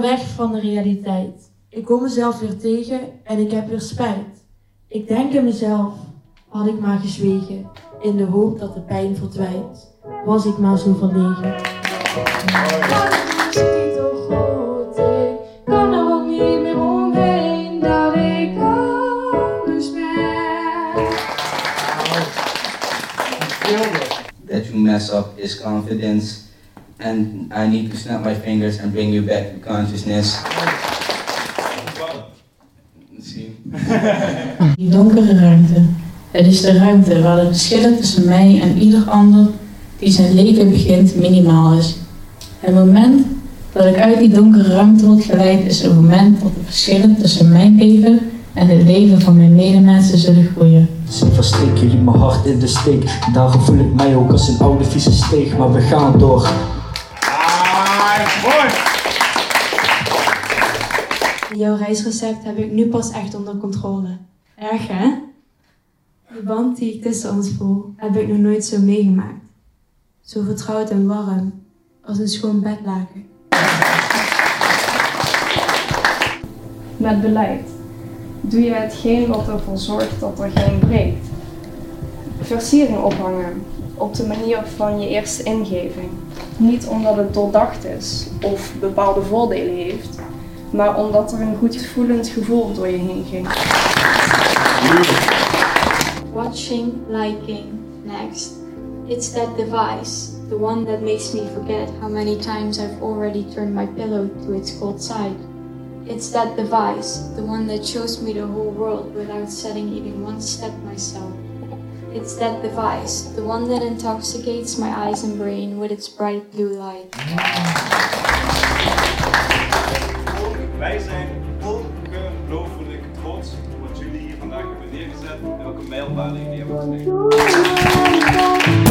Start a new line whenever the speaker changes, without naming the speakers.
weg van de realiteit. Ik kom mezelf weer tegen en ik heb weer spijt. Ik denk in mezelf, had ik maar gezwegen, in de hoop dat de pijn verdwijnt. Was ik maar zo verlegen. kan er ook niet meer omheen dat ik anders ben.
that you mess up is confidence. And I need to snap my fingers and bring you back to consciousness. Zie.
Die donkere ruimte. Het is de ruimte waar de verschillen tussen mij en ieder ander die zijn leven begint minimaal is. Het moment dat ik uit die donkere ruimte word geleid is het moment dat de verschillen tussen mijn leven en het leven van mijn medemensen zullen groeien.
Zit versteek jullie mijn hart in de steek. Daarom voel ik mij ook als een oude vieze steeg. Maar we gaan door.
Jouw reisrecept heb ik nu pas echt onder controle. Erg hè? De band die ik tussen ons voel, heb ik nog nooit zo meegemaakt. Zo vertrouwd en warm, als een schoon bedlaken.
Met beleid doe je hetgeen wat ervoor zorgt dat er geen breekt. Versiering ophangen op de manier van je eerste ingeving. Niet omdat het doordacht is of bepaalde voordelen heeft, maar omdat er een goed voelend gevoel door je heen ging.
Watching, liking, next. It's that device, the one that makes me forget how many times I've already turned my pillow to its cold side. It's that device, the one that shows me the whole world without setting even one step myself. It's that device, the one that intoxicates my eyes and brain with its bright blue light.
Wij zijn ongelooflijk trots op wat jullie hier vandaag hebben neergezet en welke mijlpalen jullie hebben gelegd. Oh